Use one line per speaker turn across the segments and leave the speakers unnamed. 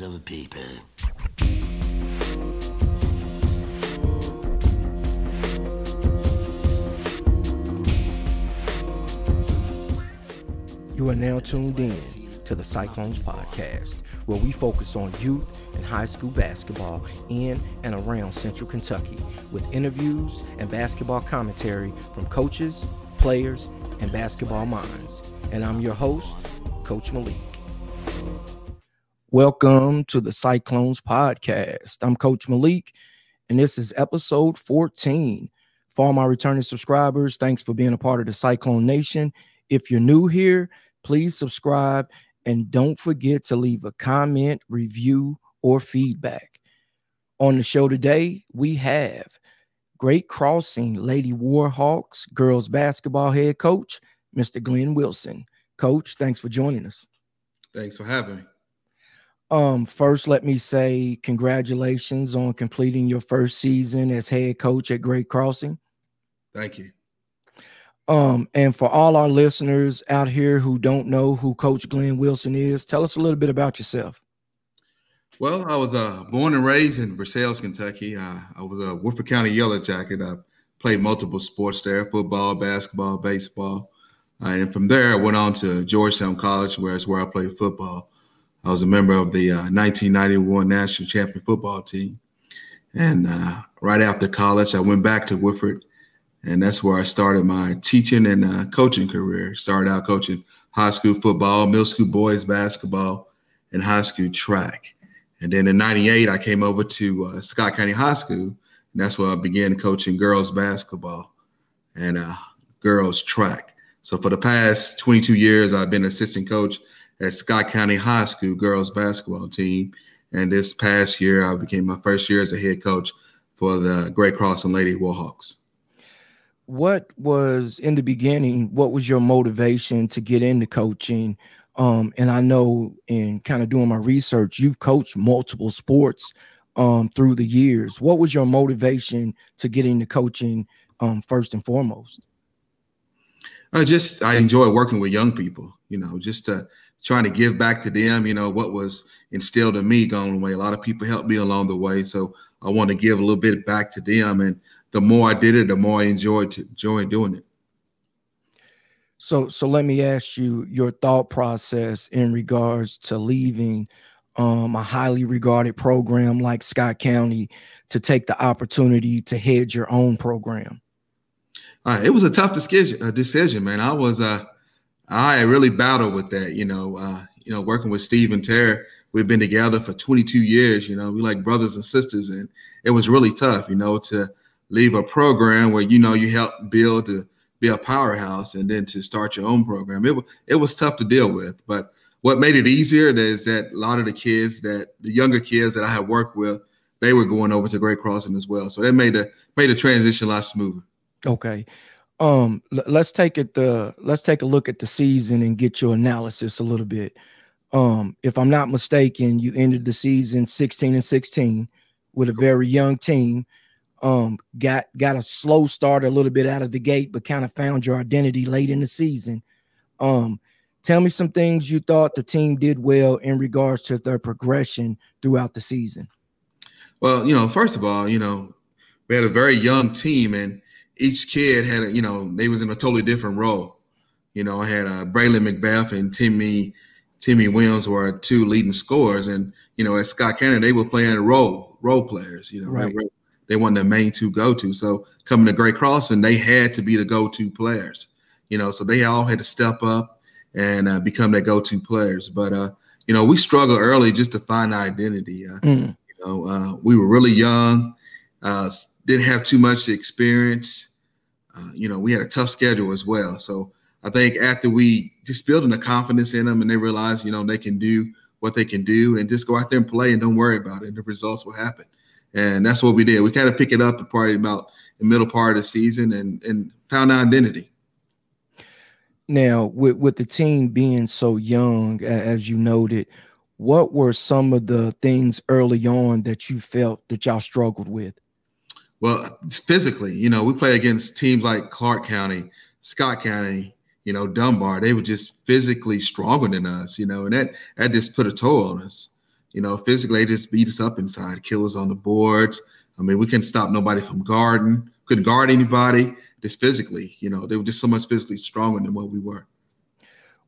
millions of people.
You are now tuned in to the Cyclones Podcast, where we focus on youth and high school basketball in and around Central Kentucky with interviews and basketball commentary from coaches, players, and basketball minds. And I'm your host, Coach Malik. Welcome to the Cyclones Podcast. I'm Coach Malik, and this is episode 14. For all my returning subscribers, thanks for being a part of the Cyclone Nation. If you're new here, please subscribe and don't forget to leave a comment, review, or feedback. On the show today, we have Great Crossing Lady Warhawks girls basketball head coach, Mr. Glenn Wilson. Coach, thanks for joining us.
Thanks for having me.
Um, first, let me say congratulations on completing your first season as head coach at Great Crossing.
Thank you.
Um, and for all our listeners out here who don't know who Coach Glenn Wilson is, tell us a little bit about yourself.
Well, I was uh, born and raised in Versailles, Kentucky. Uh, I was a Woodford County Yellow Jacket. I played multiple sports there football, basketball, baseball. Uh, and from there, I went on to Georgetown College, where it's where I played football. I was a member of the 1991 uh, national champion football team. And uh, right after college, I went back to Woodford and that's where I started my teaching and uh, coaching career. Started out coaching high school football, middle school boys basketball, and high school track. And then in '98, I came over to uh, Scott County High School, and that's where I began coaching girls basketball and uh, girls track. So for the past 22 years, I've been assistant coach at Scott County High School girls basketball team. And this past year, I became my first year as a head coach for the Great Crossing Lady Warhawks.
What was in the beginning what was your motivation to get into coaching? Um, and i know in kind of doing my research you've coached multiple sports um, through the years. What was your motivation to get into coaching um, first and foremost?
I just i enjoy working with young people you know just to trying to give back to them you know what was instilled in me going away a lot of people helped me along the way so i want to give a little bit back to them and the more I did it, the more I enjoyed to, enjoyed doing it.
So, so let me ask you your thought process in regards to leaving um, a highly regarded program like Scott County to take the opportunity to head your own program.
Uh, it was a tough decision, uh, decision, man. I was, uh, I really battled with that. You know, uh, you know, working with Steve and Tara, we've been together for 22 years. You know, we like brothers and sisters, and it was really tough. You know, to leave a program where you know you help build to be a powerhouse and then to start your own program. It, it was tough to deal with, but what made it easier is that a lot of the kids that the younger kids that I have worked with, they were going over to Great Crossing as well. So that made the made the transition a lot smoother.
Okay. Um, l- let's take it the let's take a look at the season and get your analysis a little bit. Um, if I'm not mistaken, you ended the season 16 and 16 with a very young team. Um got got a slow start a little bit out of the gate but kind of found your identity late in the season. Um tell me some things you thought the team did well in regards to their progression throughout the season.
Well you know first of all you know we had a very young team and each kid had a, you know they was in a totally different role you know i had uh braylon mcbeth and timmy timmy williams were two leading scorers and you know at scott County they were playing role role players you know
right
they weren't the main two go to. So coming to Great Crossing, they had to be the go to players. You know, so they all had to step up and uh, become their go to players. But uh, you know, we struggled early just to find identity. Uh, mm. You know, uh, we were really young, uh, didn't have too much experience. Uh, you know, we had a tough schedule as well. So I think after we just building the confidence in them and they realize, you know, they can do what they can do and just go out there and play and don't worry about it. And the results will happen and that's what we did. We kind of pick it up at probably about the middle part of the season and and found our identity.
Now, with with the team being so young, as you noted, what were some of the things early on that you felt that y'all struggled with?
Well, physically, you know, we play against teams like Clark County, Scott County, you know, Dunbar. They were just physically stronger than us, you know, and that that just put a toll on us you know, physically they just beat us up inside, kill us on the boards. I mean, we couldn't stop nobody from guarding, couldn't guard anybody. Just physically, you know, they were just so much physically stronger than what we were.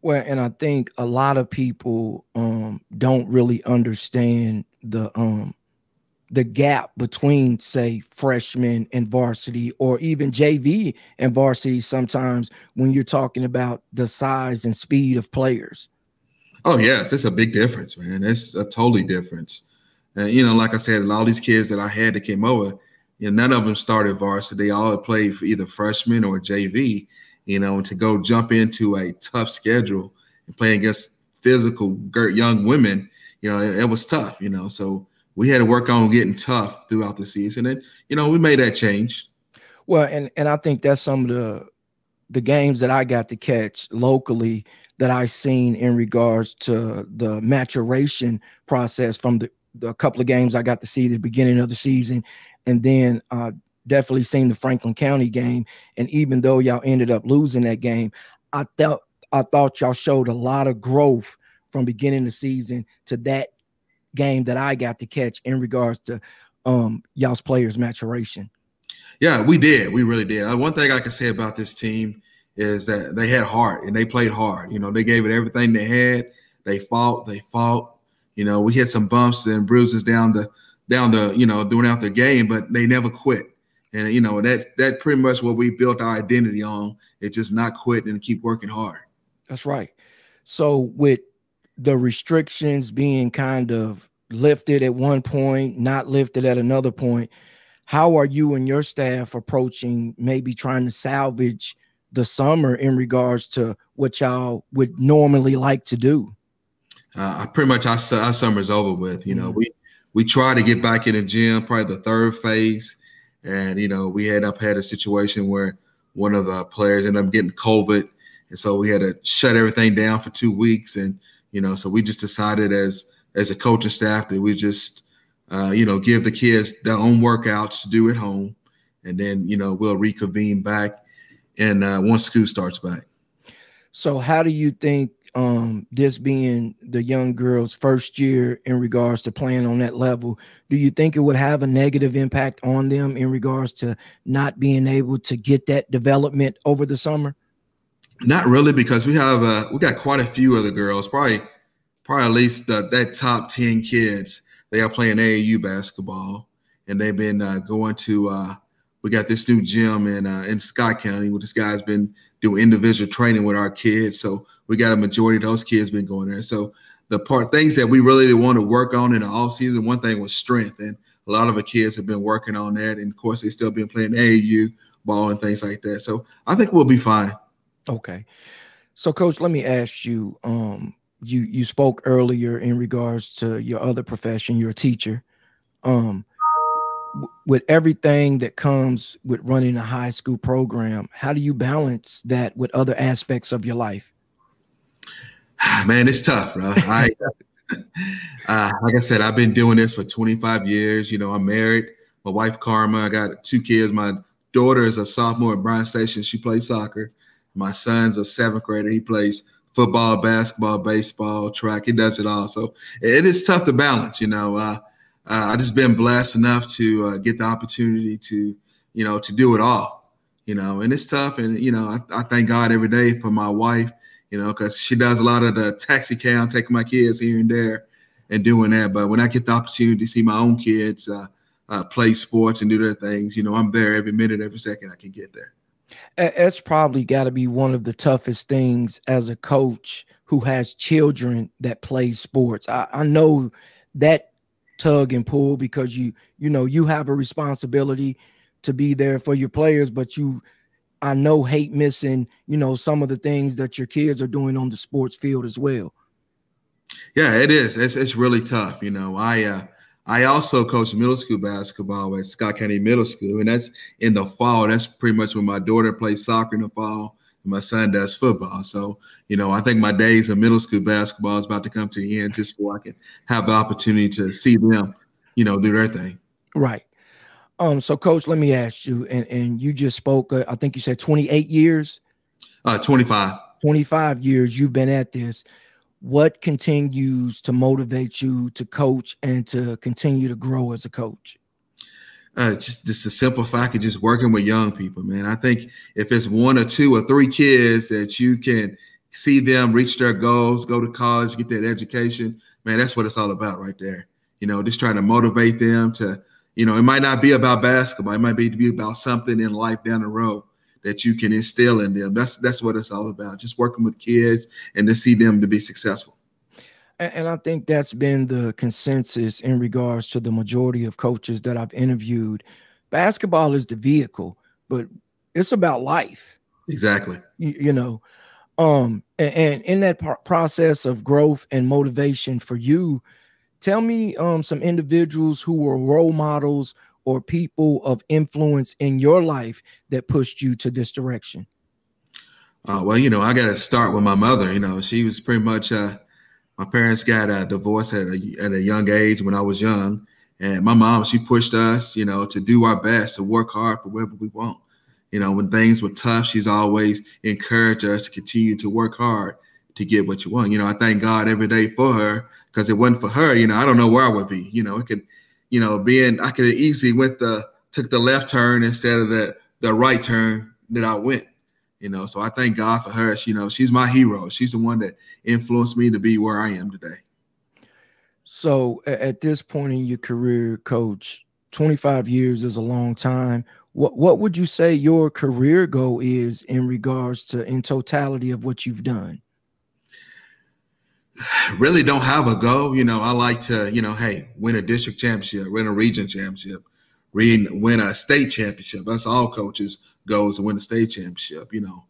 Well, and I think a lot of people um, don't really understand the um, the gap between, say, freshman and varsity, or even JV and varsity. Sometimes when you're talking about the size and speed of players.
Oh yes, it's a big difference, man. It's a totally difference. And you know, like I said, all these kids that I had that came over, you know, none of them started varsity. They all played for either freshman or JV you know, and to go jump into a tough schedule and play against physical young women, you know, it, it, was tough, you know. So we had to work on getting tough throughout the season, and you know, we made that change.
Well, and and I think that's some of the the games that I got to catch locally that I seen in regards to the maturation process from the, the couple of games I got to see the beginning of the season, and then uh, definitely seen the Franklin County game. And even though y'all ended up losing that game, I thought I thought y'all showed a lot of growth from beginning the season to that game that I got to catch in regards to um y'all's players maturation.
Yeah, we did. We really did. Uh, one thing I can say about this team is that they had heart and they played hard. You know, they gave it everything they had. They fought. They fought. You know, we hit some bumps and bruises down the down the you know during out the game, but they never quit. And you know that's that pretty much what we built our identity on. It's just not quit and keep working hard.
That's right. So with the restrictions being kind of lifted at one point, not lifted at another point, how are you and your staff approaching maybe trying to salvage the summer in regards to what y'all would normally like to do?
Uh, I pretty much our, our summer's over with. You know, mm-hmm. we we try to get back in the gym, probably the third phase. And, you know, we had up had a situation where one of the players ended up getting COVID. And so we had to shut everything down for two weeks. And, you know, so we just decided as as a coaching staff that we just uh, you know, give the kids their own workouts to do at home. And then, you know, we'll reconvene back and uh, once school starts back.
So how do you think um, this being the young girl's first year in regards to playing on that level, do you think it would have a negative impact on them in regards to not being able to get that development over the summer?
Not really, because we have uh, we got quite a few other girls, probably probably at least that top ten kids. They are playing AAU basketball, and they've been uh, going to. Uh, we got this new gym in uh, in Scott County, where this guy's been doing individual training with our kids. So we got a majority of those kids been going there. So the part things that we really want to work on in the off season, one thing was strength, and a lot of the kids have been working on that. And of course, they still been playing AAU ball and things like that. So I think we'll be fine.
Okay. So, coach, let me ask you. Um, you you spoke earlier in regards to your other profession. You're a teacher. Um, with everything that comes with running a high school program, how do you balance that with other aspects of your life?
Man, it's tough, bro. I, uh, like I said, I've been doing this for 25 years. You know, I'm married. My wife Karma. I got two kids. My daughter is a sophomore at Bryan Station. She plays soccer. My son's a seventh grader. He plays football, basketball, baseball, track. He does it all. So it is tough to balance. You know, uh, uh, I just been blessed enough to uh, get the opportunity to, you know, to do it all. You know, and it's tough. And you know, I, I thank God every day for my wife you know, because she does a lot of the taxi cab, taking my kids here and there and doing that. But when I get the opportunity to see my own kids uh, uh, play sports and do their things, you know, I'm there every minute, every second I can get there.
It's probably got to be one of the toughest things as a coach who has children that play sports. I, I know that tug and pull because you you know you have a responsibility to be there for your players, but you I know hate missing, you know, some of the things that your kids are doing on the sports field as well.
Yeah, it is. It's it's really tough. You know, I uh I also coach middle school basketball at Scott County Middle School, and that's in the fall. That's pretty much when my daughter plays soccer in the fall, and my son does football. So, you know, I think my days of middle school basketball is about to come to an end, just so I can have the opportunity to see them, you know, do their thing.
Right. Um, so coach, let me ask you, and, and you just spoke, uh, I think you said 28 years.
Uh 25.
25 years you've been at this. What continues to motivate you to coach and to continue to grow as a coach?
Uh, just just to simplify, of just working with young people, man. I think if it's one or two or three kids that you can see them reach their goals, go to college, get that education, man, that's what it's all about right there. You know, just trying to motivate them to, you know, it might not be about basketball, it might be to be about something in life down the road that you can instill in them. That's that's what it's all about. Just working with kids and to see them to be successful.
And I think that's been the consensus in regards to the majority of coaches that I've interviewed. Basketball is the vehicle, but it's about life.
Exactly.
You, you know, um, and, and in that process of growth and motivation for you, tell me um some individuals who were role models or people of influence in your life that pushed you to this direction?
Uh, well, you know, I got to start with my mother. You know, she was pretty much. Uh, my parents got a divorce at a at a young age when I was young, and my mom she pushed us, you know, to do our best to work hard for whatever we want. You know, when things were tough, she's always encouraged us to continue to work hard to get what you want. You know, I thank God every day for her because it wasn't for her, you know, I don't know where I would be. You know, it could you know, being I could have easily went the took the left turn instead of the the right turn that I went. You know, so I thank God for her. She, you know, she's my hero. She's the one that influenced me to be where I am today.
So at this point in your career, coach, 25 years is a long time. What what would you say your career goal is in regards to in totality of what you've done?
Really don't have a goal. You know, I like to, you know, hey, win a district championship, win a region championship, win, a state championship. That's all coaches' goals to win a state championship, you know.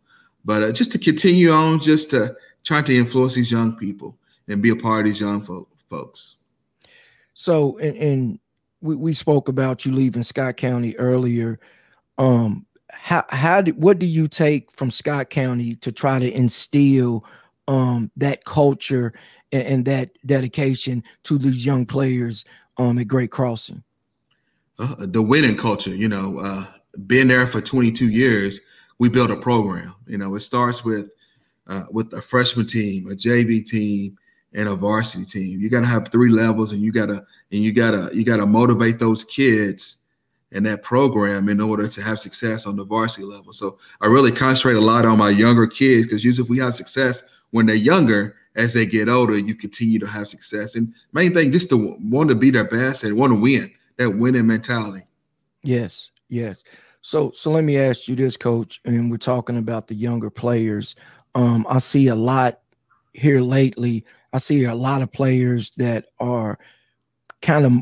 But uh, just to continue on, just to try to influence these young people and be a part of these young fo- folks.
So, and, and we, we spoke about you leaving Scott County earlier. Um, how how did what do you take from Scott County to try to instill um, that culture and, and, that dedication to these young players um, at Great Crossing?
Uh, the winning culture, you know, uh, been there for 22 years, we built a program. You know, it starts with uh, with a freshman team, a JV team, and a varsity team. You got to have three levels, and you gotta and you gotta you gotta motivate those kids in that program in order to have success on the varsity level. So I really concentrate a lot on my younger kids because usually if we have success when they're younger, as they get older, you continue to have success. And main thing, just to want to be their best and want to win, that winning mentality.
Yes, yes. So, so let me ask you this, Coach. And we're talking about the younger players. Um, I see a lot here lately. I see a lot of players that are kind of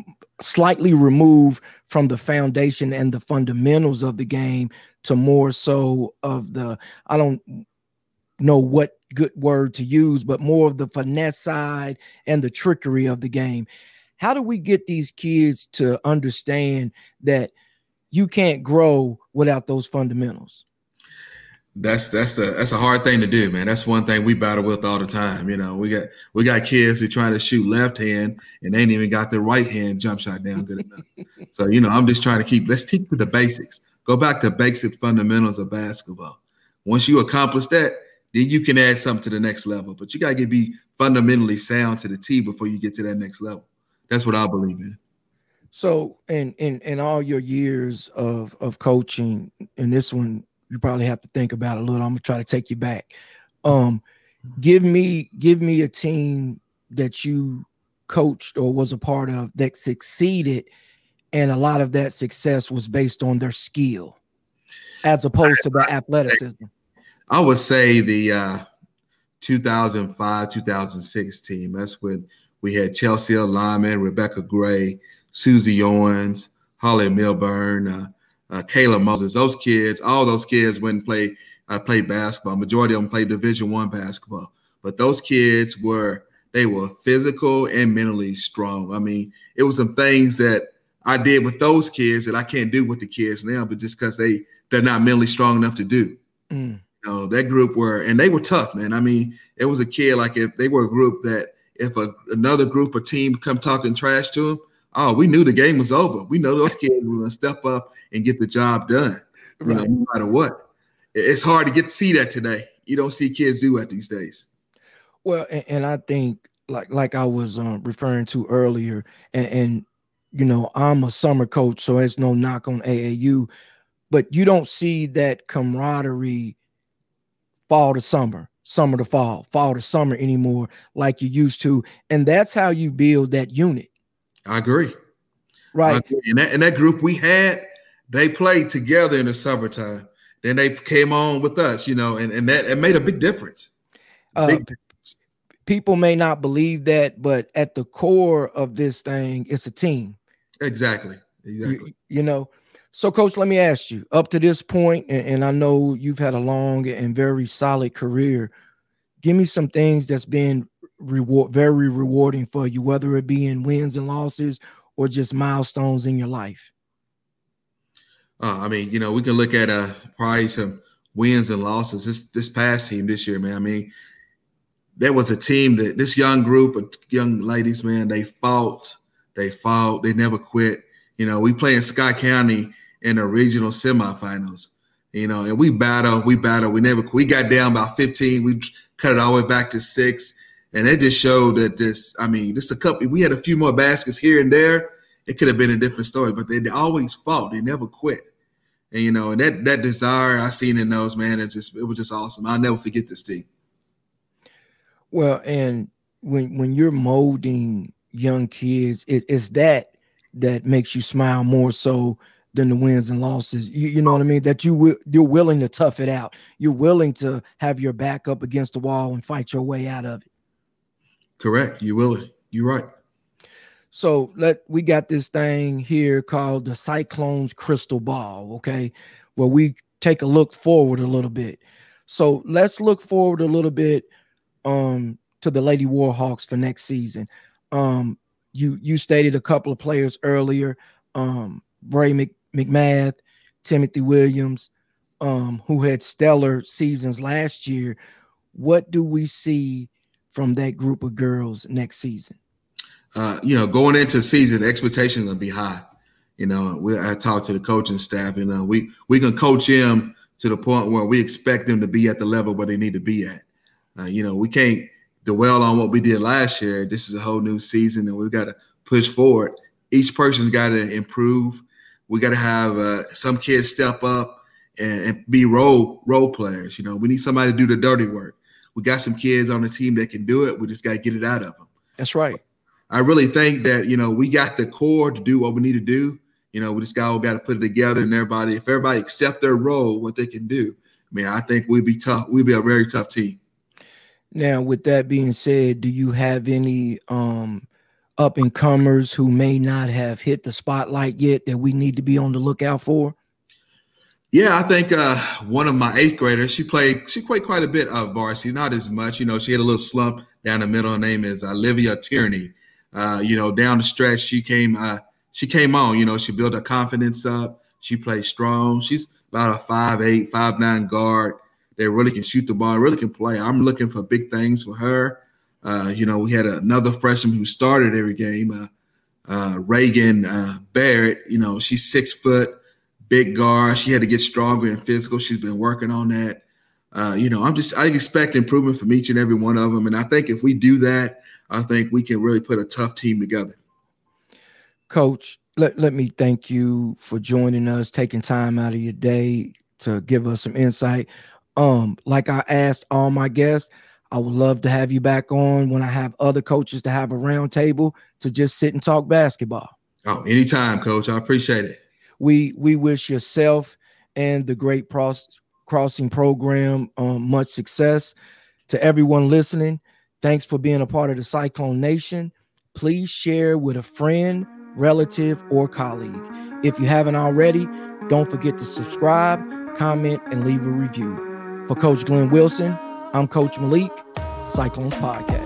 slightly removed from the foundation and the fundamentals of the game to more so of the I don't know what good word to use, but more of the finesse side and the trickery of the game. How do we get these kids to understand that you can't grow without those fundamentals?
That's that's a that's a hard thing to do, man. That's one thing we battle with all the time. You know, we got we got kids who trying to shoot left hand and they ain't even got their right hand jump shot down good enough. so you know, I'm just trying to keep let's keep with the basics. Go back to basic fundamentals of basketball. Once you accomplish that, then you can add something to the next level. But you got to get be fundamentally sound to the T before you get to that next level. That's what I believe in.
So, in in in all your years of of coaching, and this one you probably have to think about a little. I'm gonna try to take you back. Um, give me give me a team that you coached or was a part of that succeeded, and a lot of that success was based on their skill, as opposed to the athleticism.
I would say the uh, 2005 2006 team. That's when we had Chelsea Lyman, Rebecca Gray, Susie Owens, Holly Milburn, uh, uh, Kayla Moses. Those kids, all those kids went and played uh, played basketball. Majority of them played Division One basketball. But those kids were they were physical and mentally strong. I mean, it was some things that I did with those kids that I can't do with the kids now, but just because they they're not mentally strong enough to do. Mm know, that group were, and they were tough, man. I mean, it was a kid like if they were a group that if a, another group or team come talking trash to them, oh, we knew the game was over. We know those kids were gonna step up and get the job done, right. know, no matter what. It's hard to get to see that today. You don't see kids do that these days.
Well, and, and I think like like I was um, referring to earlier, and, and you know I'm a summer coach, so it's no knock on AAU, but you don't see that camaraderie fall to summer, summer to fall, fall to summer anymore like you used to, and that's how you build that unit.
I agree.
Right.
I agree. And, that, and that group we had, they played together in the summertime. Then they came on with us, you know, and, and that it made a big difference.
Uh, big difference. People may not believe that, but at the core of this thing, it's a team.
Exactly. Exactly.
You, you know, so coach, let me ask you up to this point, and, and I know you've had a long and very solid career. Give me some things that's been reward very rewarding for you, whether it be in wins and losses or just milestones in your life.
Uh, I mean, you know, we can look at uh, probably some wins and losses. This this past team this year, man. I mean, there was a team that this young group of young ladies, man, they fought, they fought, they never quit. You know, we play in Scott County in the regional semifinals. You know, and we battle, we battle, we never we got down by 15, we cut it all the way back to six. And it just showed that this, I mean, just a couple, we had a few more baskets here and there it could have been a different story. But they, always fought. They never quit. And you know, and that that desire I seen in those man, it just it was just awesome. I'll never forget this team.
Well, and when when you're molding young kids, it, it's that that makes you smile more so than the wins and losses. You, you know what I mean? That you you're willing to tough it out. You're willing to have your back up against the wall and fight your way out of it.
Correct. You will. You're right.
So let we got this thing here called the Cyclones Crystal Ball, okay, where we take a look forward a little bit. So let's look forward a little bit um to the Lady Warhawks for next season. Um you you stated a couple of players earlier, um Bray Mc, McMath, Timothy Williams, um, who had stellar seasons last year. What do we see from that group of girls next season?
uh, you know, going into season, expectations to be high. You know, we, I talked to the coaching staff, and uh, we we can coach them to the point where we expect them to be at the level where they need to be at. Uh, you know, we can't dwell on what we did last year. This is a whole new season, and we've got to push forward. Each person's got to improve. We got to have uh, some kids step up and, and, be role role players. You know, we need somebody to do the dirty work. We got some kids on the team that can do it. We just got to get it out of them.
That's right.
I really think that you know we got the core to do what we need to do. You know, we just got got to put it together, and everybody, if everybody accept their role, what they can do. I mean, I think we'd be tough. We'd be a very tough team.
Now, with that being said, do you have any um, up and comers who may not have hit the spotlight yet that we need to be on the lookout for?
Yeah, I think uh, one of my eighth graders, she played, she played quite a bit of varsity, not as much. You know, she had a little slump down the middle. Her name is Olivia Tierney. Uh, you know, down the stretch, she came uh, she came on. You know, she built her confidence up. She played strong. She's about a five eight, five nine guard. They really can shoot the ball, really can play. I'm looking for big things for her. Uh, you know, we had another freshman who started every game, uh, uh, Reagan uh, Barrett. You know, she's six foot, big guard. She had to get stronger and physical. She's been working on that. You know, I'm just I expect improvement from each and every one of them, and I think if we do that, I think we can really put a tough team together.
Coach, let, let me thank you for joining us, taking time out of your day to give us some insight. Um, like I asked all my guests, I would love to have you back on when I have other coaches to have a roundtable to just sit and talk basketball.
Oh, anytime, coach. I appreciate it.
We we wish yourself and the great cross, crossing program um, much success. To everyone listening, Thanks for being a part of the Cyclone Nation. Please share with a friend, relative, or colleague. If you haven't already, don't forget to subscribe, comment, and leave a review. For Coach Glenn Wilson, I'm Coach Malik, Cyclones Podcast.